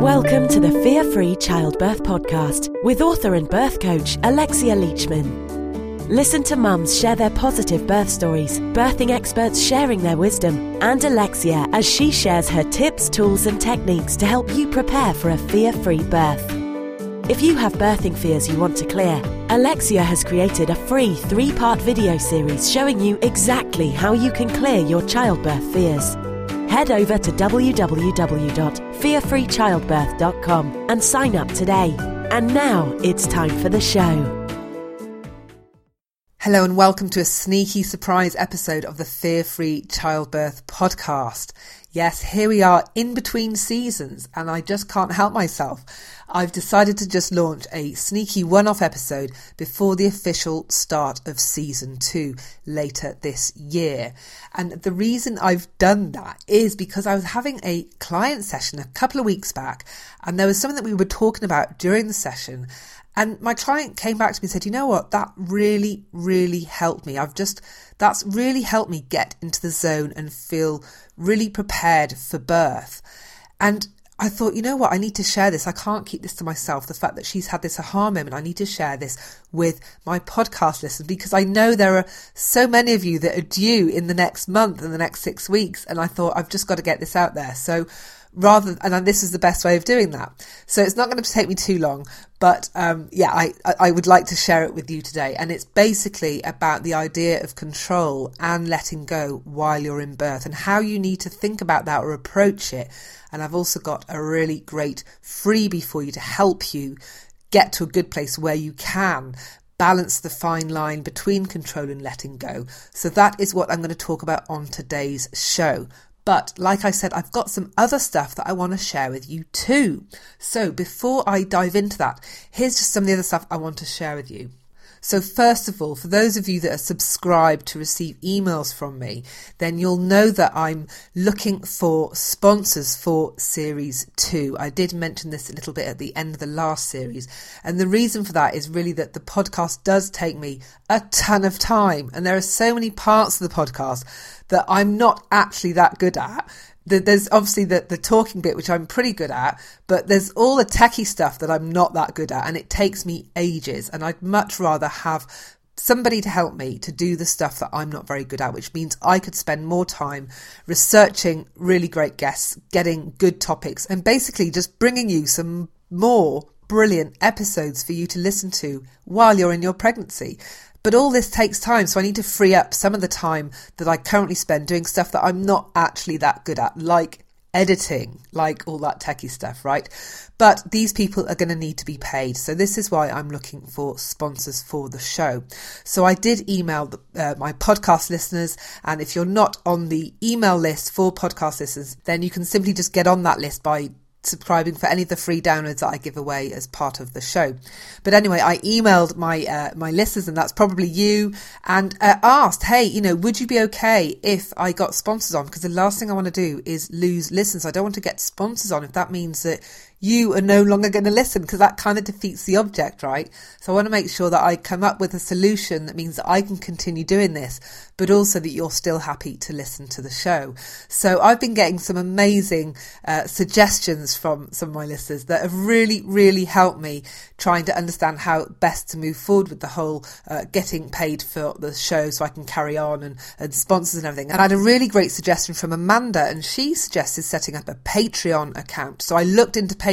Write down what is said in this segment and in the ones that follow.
Welcome to the Fear Free Childbirth Podcast with author and birth coach Alexia Leachman. Listen to mums share their positive birth stories, birthing experts sharing their wisdom, and Alexia as she shares her tips, tools, and techniques to help you prepare for a fear free birth. If you have birthing fears you want to clear, Alexia has created a free three part video series showing you exactly how you can clear your childbirth fears head over to www.fearfreechildbirth.com and sign up today. And now it's time for the show. Hello and welcome to a sneaky surprise episode of the Fear Free Childbirth podcast. Yes, here we are in between seasons and I just can't help myself. I've decided to just launch a sneaky one off episode before the official start of season two later this year. And the reason I've done that is because I was having a client session a couple of weeks back and there was something that we were talking about during the session. And my client came back to me and said, you know what, that really, really helped me. I've just, that's really helped me get into the zone and feel really prepared for birth. And I thought, you know what, I need to share this. I can't keep this to myself. The fact that she's had this aha moment, I need to share this with my podcast listeners because I know there are so many of you that are due in the next month and the next six weeks. And I thought, I've just got to get this out there. So rather, and this is the best way of doing that. So it's not going to take me too long, but um, yeah, I, I would like to share it with you today. And it's basically about the idea of control and letting go while you're in birth and how you need to think about that or approach it and I've also got a really great freebie for you to help you get to a good place where you can balance the fine line between control and letting go. So that is what I'm going to talk about on today's show. But like I said, I've got some other stuff that I want to share with you too. So before I dive into that, here's just some of the other stuff I want to share with you. So, first of all, for those of you that are subscribed to receive emails from me, then you'll know that I'm looking for sponsors for series two. I did mention this a little bit at the end of the last series. And the reason for that is really that the podcast does take me a ton of time. And there are so many parts of the podcast that I'm not actually that good at there's obviously the, the talking bit, which I'm pretty good at, but there's all the techie stuff that I'm not that good at, and it takes me ages. And I'd much rather have somebody to help me to do the stuff that I'm not very good at, which means I could spend more time researching really great guests, getting good topics, and basically just bringing you some more brilliant episodes for you to listen to while you're in your pregnancy. But all this takes time, so I need to free up some of the time that I currently spend doing stuff that I'm not actually that good at, like editing, like all that techie stuff, right? But these people are going to need to be paid. So this is why I'm looking for sponsors for the show. So I did email the, uh, my podcast listeners. And if you're not on the email list for podcast listeners, then you can simply just get on that list by subscribing for any of the free downloads that I give away as part of the show. But anyway, I emailed my uh, my listeners, and that's probably you, and uh, asked, "Hey, you know, would you be okay if I got sponsors on? Because the last thing I want to do is lose listeners. I don't want to get sponsors on if that means that you are no longer going to listen because that kind of defeats the object, right? So I want to make sure that I come up with a solution that means that I can continue doing this, but also that you're still happy to listen to the show. So I've been getting some amazing uh, suggestions from some of my listeners that have really, really helped me trying to understand how best to move forward with the whole uh, getting paid for the show so I can carry on and, and sponsors and everything. And I had a really great suggestion from Amanda, and she suggested setting up a Patreon account. So I looked into Patreon.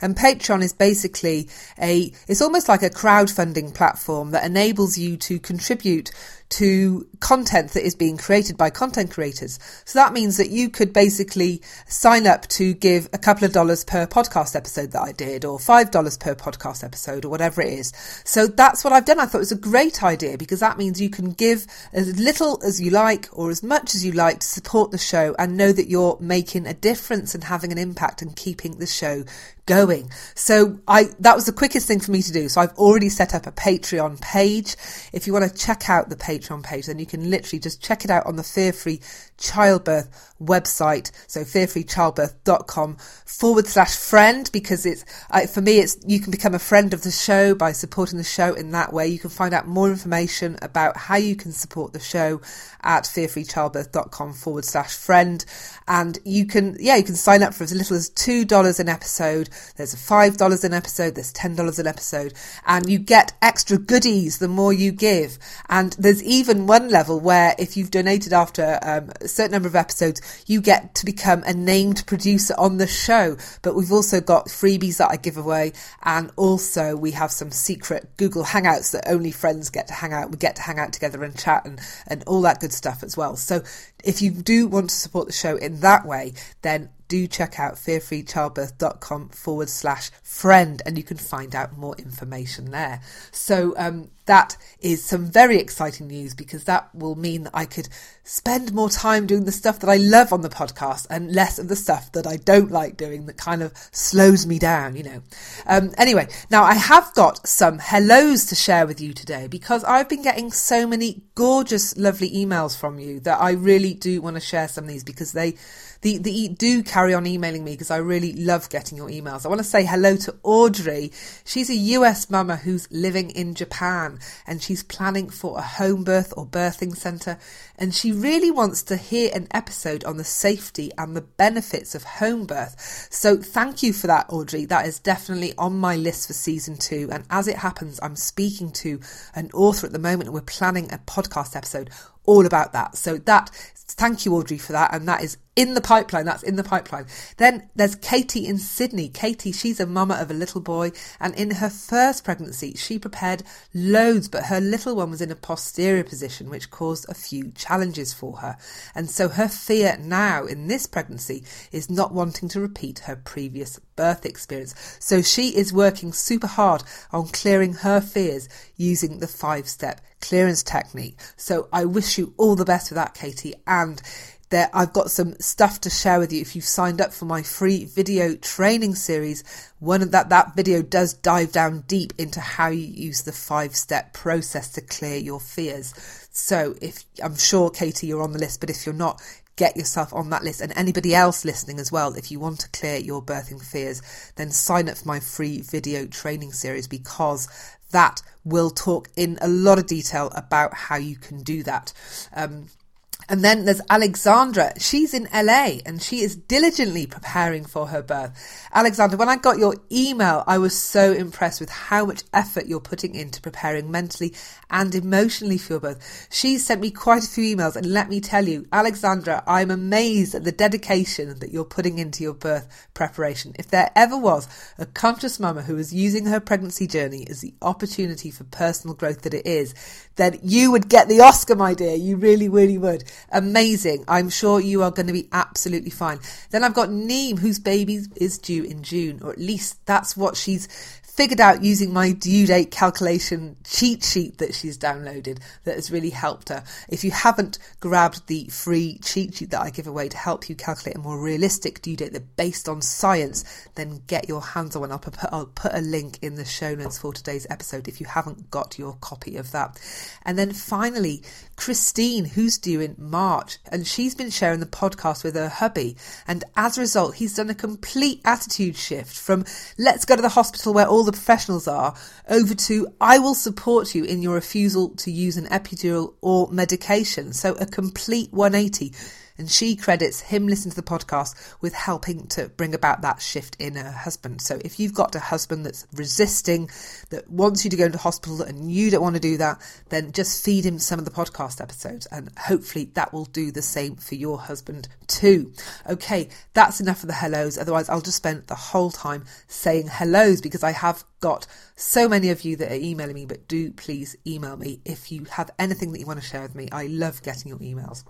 And Patreon is basically a, it's almost like a crowdfunding platform that enables you to contribute to content that is being created by content creators. So that means that you could basically sign up to give a couple of dollars per podcast episode that I did, or five dollars per podcast episode, or whatever it is. So that's what I've done. I thought it was a great idea because that means you can give as little as you like or as much as you like to support the show and know that you're making a difference and having an impact and keeping the show going. So I that was the quickest thing for me to do. So I've already set up a Patreon page. If you want to check out the Patreon page, then you can literally just check it out on the Fear Free Childbirth website. So fearfreechildbirth.com forward slash friend because it's uh, for me it's you can become a friend of the show by supporting the show in that way. You can find out more information about how you can support the show at fearfreechildbirth.com forward slash friend. And you can, yeah, you can sign up for as little as $2 an episode. There's $5 an episode. There's $10 an episode and you get extra goodies the more you give. And there's even one level where if you've donated after um, a certain number of episodes, you get to become a named producer on the show. But we've also got freebies that I give away. And also we have some secret Google Hangouts that only friends get to hang out. We get to hang out together and chat and, and all that good stuff as well. So if you do want to support the show in that way, then do check out fearfreechildbirth.com forward slash friend and you can find out more information there. So um, that is some very exciting news because that will mean that I could spend more time doing the stuff that I love on the podcast and less of the stuff that I don't like doing that kind of slows me down, you know. Um, anyway, now I have got some hellos to share with you today because I've been getting so many gorgeous, lovely emails from you that I really do want to share some of these because they the, the do carry on emailing me because I really love getting your emails. I want to say hello to Audrey. She's a US mama who's living in Japan and she's planning for a home birth or birthing centre. And she really wants to hear an episode on the safety and the benefits of home birth. So thank you for that, Audrey. That is definitely on my list for season two. And as it happens, I'm speaking to an author at the moment and we're planning a podcast episode all about that. So that thank you, Audrey, for that. And that is in the pipeline. That's in the pipeline. Then there's Katie in Sydney. Katie, she's a mama of a little boy. And in her first pregnancy, she prepared loads, but her little one was in a posterior position, which caused a few challenges for her. And so her fear now in this pregnancy is not wanting to repeat her previous birth experience. So she is working super hard on clearing her fears using the five step clearance technique. So I wish you all the best with that, Katie. And there I've got some stuff to share with you. If you've signed up for my free video training series, one of that that video does dive down deep into how you use the five step process to clear your fears. So if I'm sure Katie you're on the list, but if you're not, get yourself on that list. And anybody else listening as well if you want to clear your birthing fears then sign up for my free video training series because that will talk in a lot of detail about how you can do that. Um, and then there's Alexandra. She's in LA and she is diligently preparing for her birth. Alexandra, when I got your email, I was so impressed with how much effort you're putting into preparing mentally and emotionally for your birth. She sent me quite a few emails and let me tell you, Alexandra, I'm amazed at the dedication that you're putting into your birth preparation. If there ever was a conscious mama who was using her pregnancy journey as the opportunity for personal growth that it is, then you would get the Oscar, my dear. You really, really would. Amazing. I'm sure you are going to be absolutely fine. Then I've got Neem, whose baby is due in June, or at least that's what she's figured out using my due date calculation cheat sheet that she's downloaded that has really helped her. If you haven't grabbed the free cheat sheet that I give away to help you calculate a more realistic due date that based on science, then get your hands on one. I'll put, I'll put a link in the show notes for today's episode if you haven't got your copy of that. And then finally, Christine, who's due in March, and she's been sharing the podcast with her hubby. And as a result, he's done a complete attitude shift from let's go to the hospital where all the professionals are over to I will support you in your refusal to use an epidural or medication. So a complete 180 and she credits him listening to the podcast with helping to bring about that shift in her husband. So if you've got a husband that's resisting, that wants you to go into hospital and you don't want to do that, then just feed him some of the podcast episodes and hopefully that will do the same for your husband too. Okay, that's enough of the hellos. Otherwise, I'll just spend the whole time saying hellos because I have got so many of you that are emailing me, but do please email me if you have anything that you want to share with me. I love getting your emails.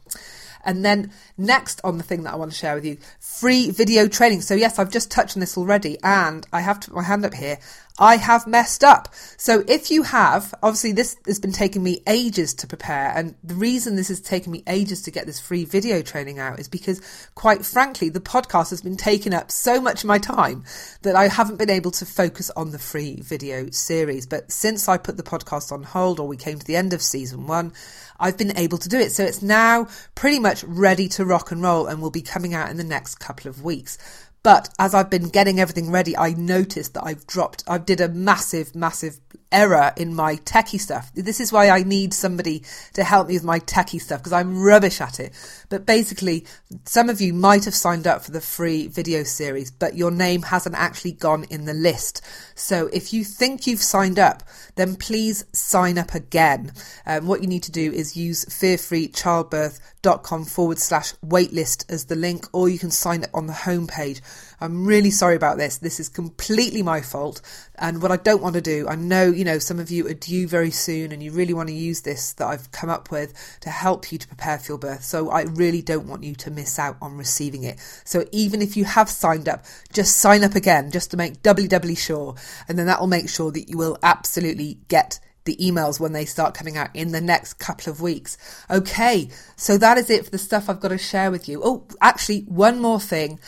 And then next on the thing that I want to share with you, free video training. So yes, I've just touched on this already and I have to put my hand up here. I have messed up. So if you have, obviously this has been taking me ages to prepare. And the reason this has taken me ages to get this free video training out is because quite frankly, the podcast has been taking up so much of my time that I haven't been able to focus on the free video series. But since I put the podcast on hold or we came to the end of season one, I've been able to do it. So it's now pretty much ready to rock and roll and will be coming out in the next couple of weeks. But as I've been getting everything ready, I noticed that I've dropped, I did a massive, massive error in my techie stuff. This is why I need somebody to help me with my techie stuff because I'm rubbish at it. But basically, some of you might have signed up for the free video series, but your name hasn't actually gone in the list. So if you think you've signed up, then please sign up again. Um, what you need to do is use fearfreechildbirth.com forward slash waitlist as the link, or you can sign up on the homepage. I'm really sorry about this. This is completely my fault. And what I don't want to do, I know, you know, some of you are due very soon and you really want to use this that I've come up with to help you to prepare for your birth. So I really don't want you to miss out on receiving it. So even if you have signed up, just sign up again just to make doubly, doubly sure. And then that will make sure that you will absolutely get the emails when they start coming out in the next couple of weeks. Okay, so that is it for the stuff I've got to share with you. Oh, actually, one more thing.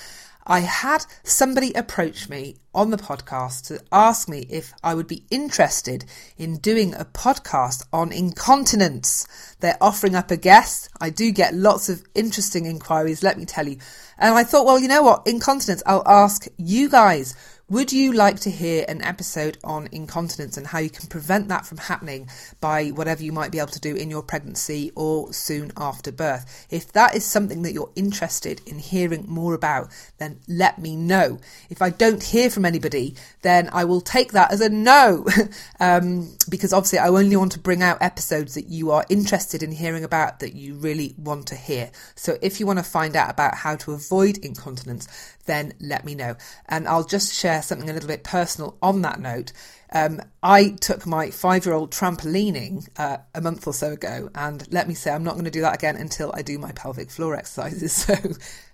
I had somebody approach me on the podcast to ask me if I would be interested in doing a podcast on incontinence. They're offering up a guest. I do get lots of interesting inquiries, let me tell you. And I thought, well, you know what? Incontinence, I'll ask you guys would you like to hear an episode on incontinence and how you can prevent that from happening by whatever you might be able to do in your pregnancy or soon after birth? If that is something that you're interested in hearing more about, then let me know. If I don't hear from anybody, then I will take that as a no, um, because obviously I only want to bring out episodes that you are interested in hearing about that you really want to hear. So if you want to find out about how to avoid incontinence, then let me know. And I'll just share something a little bit personal on that note. Um, I took my five year old trampolining uh, a month or so ago, and let me say, I'm not going to do that again until I do my pelvic floor exercises. So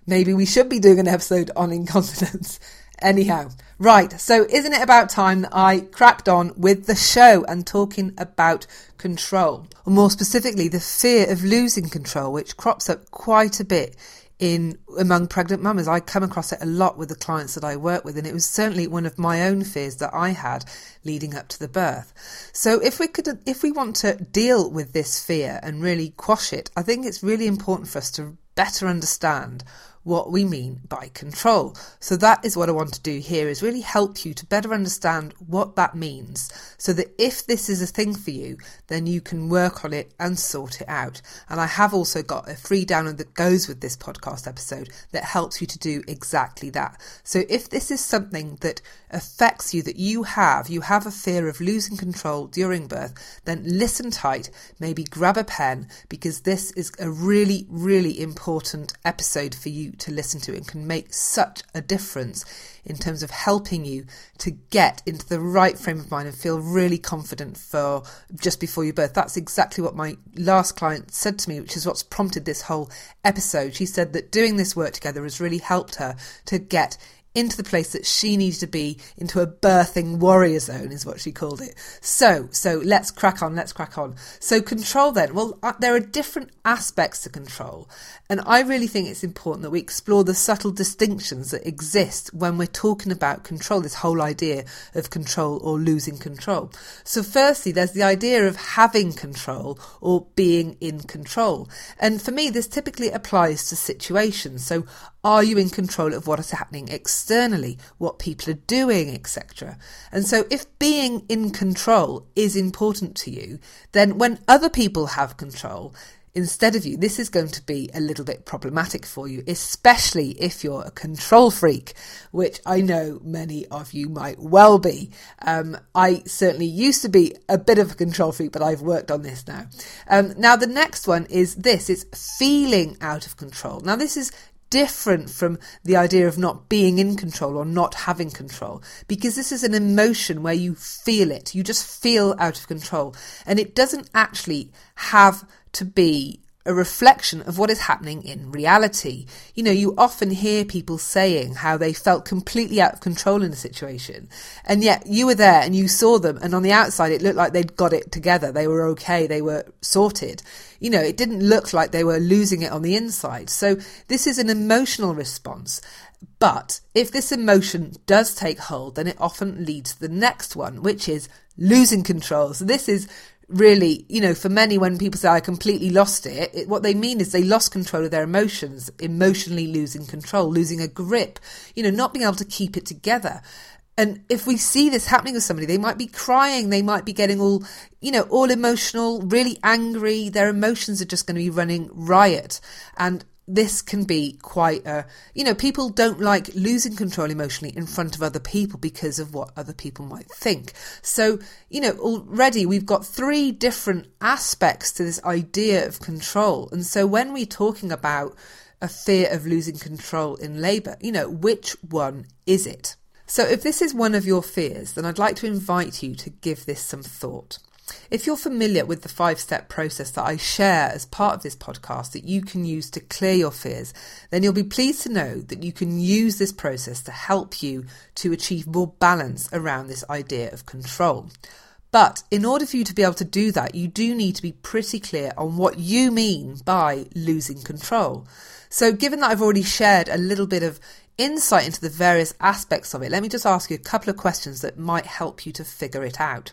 maybe we should be doing an episode on incontinence. Anyhow, right, so isn't it about time that I cracked on with the show and talking about control? Or more specifically, the fear of losing control, which crops up quite a bit in among pregnant mamas. I come across it a lot with the clients that I work with, and it was certainly one of my own fears that I had leading up to the birth. So if we could, if we want to deal with this fear and really quash it, I think it's really important for us to better understand what we mean by control. So that is what I want to do here is really help you to better understand what that means so that if this is a thing for you, then you can work on it and sort it out. And I have also got a free download that goes with this podcast episode that helps you to do exactly that. So if this is something that affects you that you have, you have a fear of losing control during birth, then listen tight, maybe grab a pen because this is a really, really important episode for you to listen to and can make such a difference in terms of helping you to get into the right frame of mind and feel really confident for just before your birth. That's exactly what my last client said to me, which is what's prompted this whole episode. She said that doing this work together has really helped her to get into the place that she needed to be, into a birthing warrior zone, is what she called it. So, so let's crack on, let's crack on. So, control then. Well, uh, there are different aspects to control. And I really think it's important that we explore the subtle distinctions that exist when we're talking about control, this whole idea of control or losing control. So, firstly, there's the idea of having control or being in control. And for me, this typically applies to situations. So, are you in control of what is happening externally, what people are doing, etc.? And so, if being in control is important to you, then when other people have control, instead of you, this is going to be a little bit problematic for you, especially if you're a control freak, which I know many of you might well be. Um, I certainly used to be a bit of a control freak, but I've worked on this now. Um, now, the next one is this it's feeling out of control. Now, this is different from the idea of not being in control or not having control because this is an emotion where you feel it. You just feel out of control. And it doesn't actually have to be a reflection of what is happening in reality. You know, you often hear people saying how they felt completely out of control in a situation, and yet you were there and you saw them, and on the outside it looked like they'd got it together. They were okay, they were sorted. You know, it didn't look like they were losing it on the inside. So this is an emotional response. But if this emotion does take hold, then it often leads to the next one, which is losing control. So this is really, you know, for many, when people say I completely lost it, it, what they mean is they lost control of their emotions, emotionally losing control, losing a grip, you know, not being able to keep it together. And if we see this happening with somebody, they might be crying, they might be getting all, you know, all emotional, really angry. Their emotions are just going to be running riot. And this can be quite a, you know, people don't like losing control emotionally in front of other people because of what other people might think. So, you know, already we've got three different aspects to this idea of control. And so when we're talking about a fear of losing control in labour, you know, which one is it? So if this is one of your fears, then I'd like to invite you to give this some thought. If you're familiar with the five step process that I share as part of this podcast that you can use to clear your fears, then you'll be pleased to know that you can use this process to help you to achieve more balance around this idea of control. But in order for you to be able to do that, you do need to be pretty clear on what you mean by losing control. So, given that I've already shared a little bit of insight into the various aspects of it, let me just ask you a couple of questions that might help you to figure it out.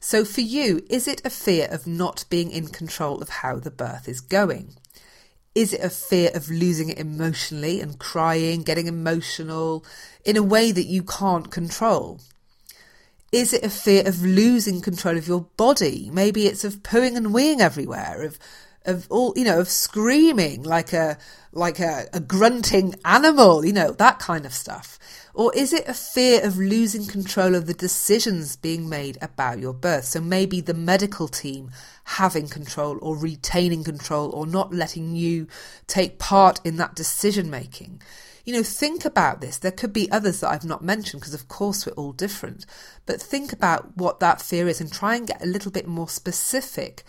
So for you, is it a fear of not being in control of how the birth is going? Is it a fear of losing it emotionally and crying, getting emotional in a way that you can't control? Is it a fear of losing control of your body? Maybe it's of pooing and weeing everywhere, of of all you know, of screaming like a like a, a grunting animal, you know, that kind of stuff. Or is it a fear of losing control of the decisions being made about your birth? So maybe the medical team having control or retaining control or not letting you take part in that decision making. You know, think about this. There could be others that I've not mentioned because, of course, we're all different. But think about what that fear is and try and get a little bit more specific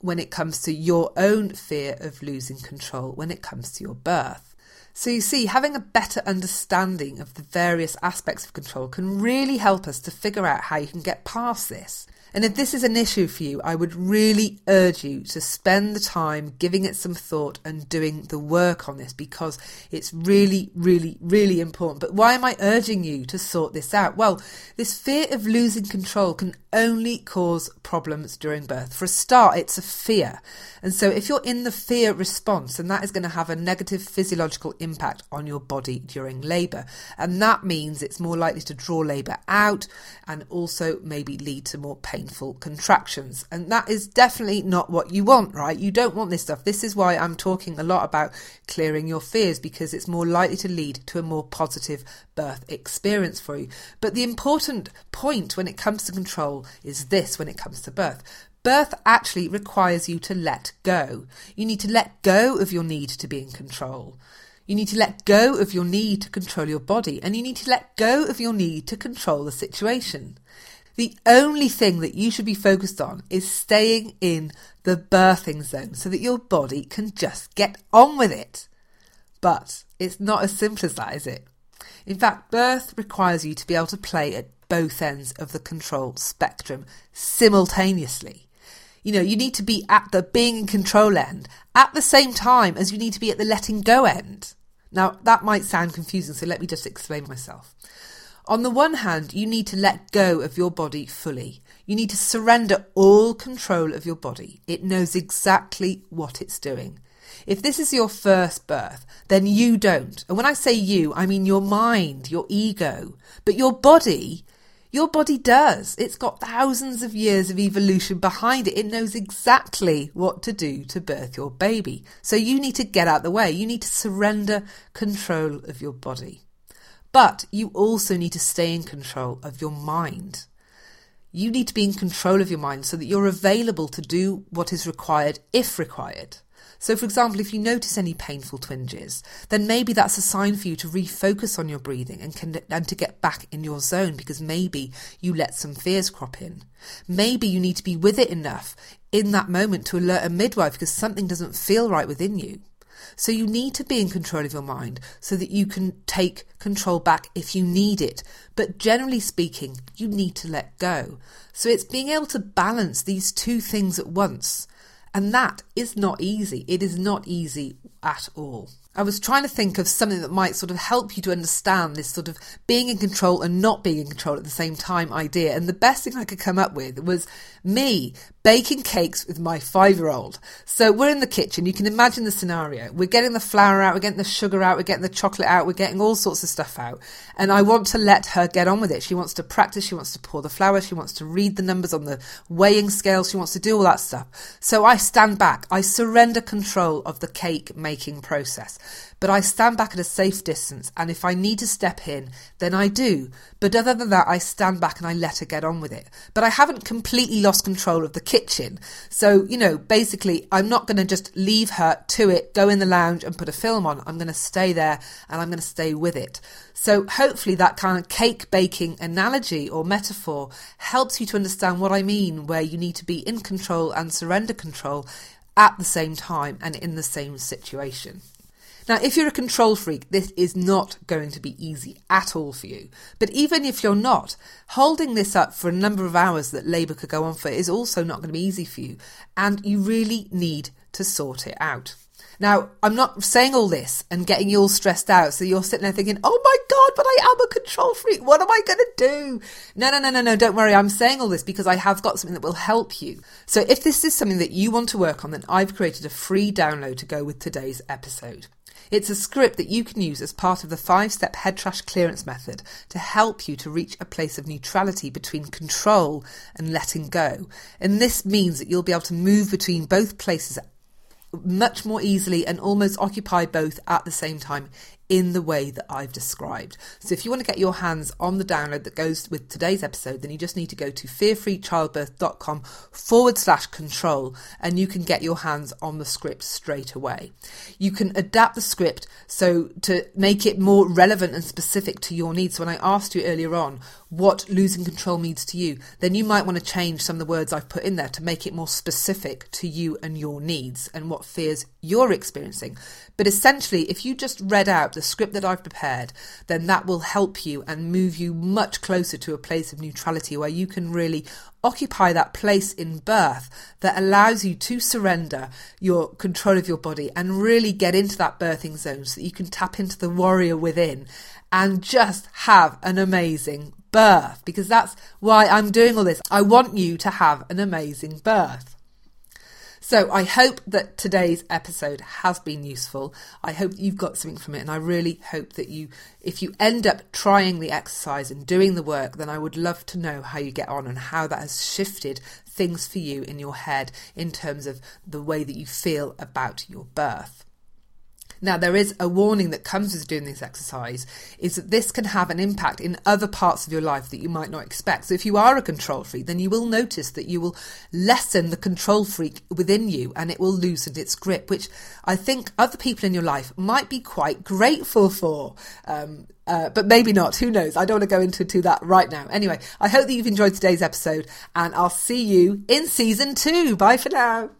when it comes to your own fear of losing control when it comes to your birth. So you see, having a better understanding of the various aspects of control can really help us to figure out how you can get past this. And if this is an issue for you, I would really urge you to spend the time giving it some thought and doing the work on this because it's really, really, really important. But why am I urging you to sort this out? Well, this fear of losing control can only cause problems during birth. For a start, it's a fear. And so if you're in the fear response, then that is going to have a negative physiological impact on your body during labour. And that means it's more likely to draw labour out and also maybe lead to more pain painful contractions. And that is definitely not what you want, right? You don't want this stuff. This is why I'm talking a lot about clearing your fears because it's more likely to lead to a more positive birth experience for you. But the important point when it comes to control is this when it comes to birth. Birth actually requires you to let go. You need to let go of your need to be in control. You need to let go of your need to control your body and you need to let go of your need to control the situation. The only thing that you should be focused on is staying in the birthing zone so that your body can just get on with it. But it's not as simple as that, is it? In fact, birth requires you to be able to play at both ends of the control spectrum simultaneously. You know, you need to be at the being in control end at the same time as you need to be at the letting go end. Now, that might sound confusing, so let me just explain myself. On the one hand, you need to let go of your body fully. You need to surrender all control of your body. It knows exactly what it's doing. If this is your first birth, then you don't. And when I say you, I mean your mind, your ego. But your body, your body does. It's got thousands of years of evolution behind it. It knows exactly what to do to birth your baby. So you need to get out the way. You need to surrender control of your body. But you also need to stay in control of your mind. You need to be in control of your mind so that you're available to do what is required if required. So, for example, if you notice any painful twinges, then maybe that's a sign for you to refocus on your breathing and, can, and to get back in your zone because maybe you let some fears crop in. Maybe you need to be with it enough in that moment to alert a midwife because something doesn't feel right within you. So you need to be in control of your mind so that you can take control back if you need it. But generally speaking, you need to let go. So it's being able to balance these two things at once. And that is not easy. It is not easy at all. I was trying to think of something that might sort of help you to understand this sort of being in control and not being in control at the same time idea. And the best thing I could come up with was me baking cakes with my five year old. So we're in the kitchen. You can imagine the scenario. We're getting the flour out, we're getting the sugar out, we're getting the chocolate out, we're getting all sorts of stuff out. And I want to let her get on with it. She wants to practice, she wants to pour the flour, she wants to read the numbers on the weighing scale, she wants to do all that stuff. So I stand back, I surrender control of the cake making process but I stand back at a safe distance, and if I need to step in, then I do. But other than that, I stand back and I let her get on with it. But I haven't completely lost control of the kitchen. So, you know, basically, I'm not going to just leave her to it, go in the lounge and put a film on. I'm going to stay there and I'm going to stay with it. So, hopefully, that kind of cake baking analogy or metaphor helps you to understand what I mean, where you need to be in control and surrender control at the same time and in the same situation. Now, if you're a control freak, this is not going to be easy at all for you. But even if you're not, holding this up for a number of hours that labour could go on for is also not going to be easy for you. And you really need to sort it out. Now, I'm not saying all this and getting you all stressed out so you're sitting there thinking, oh my God, but I am a control freak. What am I going to do? No, no, no, no, no. Don't worry. I'm saying all this because I have got something that will help you. So if this is something that you want to work on, then I've created a free download to go with today's episode. It's a script that you can use as part of the five step head trash clearance method to help you to reach a place of neutrality between control and letting go. And this means that you'll be able to move between both places much more easily and almost occupy both at the same time in the way that I've described. So if you want to get your hands on the download that goes with today's episode, then you just need to go to fearfreechildbirth.com forward slash control and you can get your hands on the script straight away. You can adapt the script so to make it more relevant and specific to your needs. When I asked you earlier on what losing control means to you, then you might want to change some of the words I've put in there to make it more specific to you and your needs and what fears you're experiencing. But essentially, if you just read out the script that I've prepared, then that will help you and move you much closer to a place of neutrality where you can really occupy that place in birth that allows you to surrender your control of your body and really get into that birthing zone so that you can tap into the warrior within and just have an amazing birth because that's why I'm doing all this. I want you to have an amazing birth. So I hope that today's episode has been useful. I hope you've got something from it, and I really hope that you, if you end up trying the exercise and doing the work, then I would love to know how you get on and how that has shifted things for you in your head in terms of the way that you feel about your birth. Now, there is a warning that comes with doing this exercise is that this can have an impact in other parts of your life that you might not expect. So, if you are a control freak, then you will notice that you will lessen the control freak within you and it will loosen its grip, which I think other people in your life might be quite grateful for. Um, uh, but maybe not. Who knows? I don't want to go into to that right now. Anyway, I hope that you've enjoyed today's episode and I'll see you in season two. Bye for now.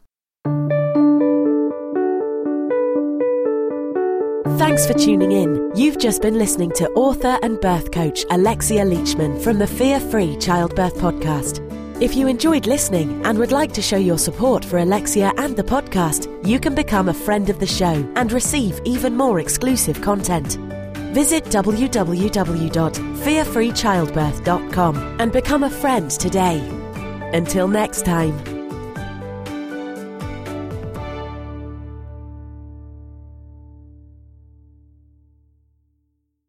Thanks for tuning in. You've just been listening to author and birth coach Alexia Leachman from the Fear Free Childbirth Podcast. If you enjoyed listening and would like to show your support for Alexia and the podcast, you can become a friend of the show and receive even more exclusive content. Visit www.fearfreechildbirth.com and become a friend today. Until next time.